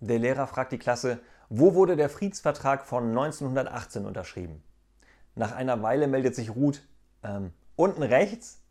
Der Lehrer fragt die Klasse, wo wurde der Friedensvertrag von 1918 unterschrieben? Nach einer Weile meldet sich Ruth, ähm, unten rechts?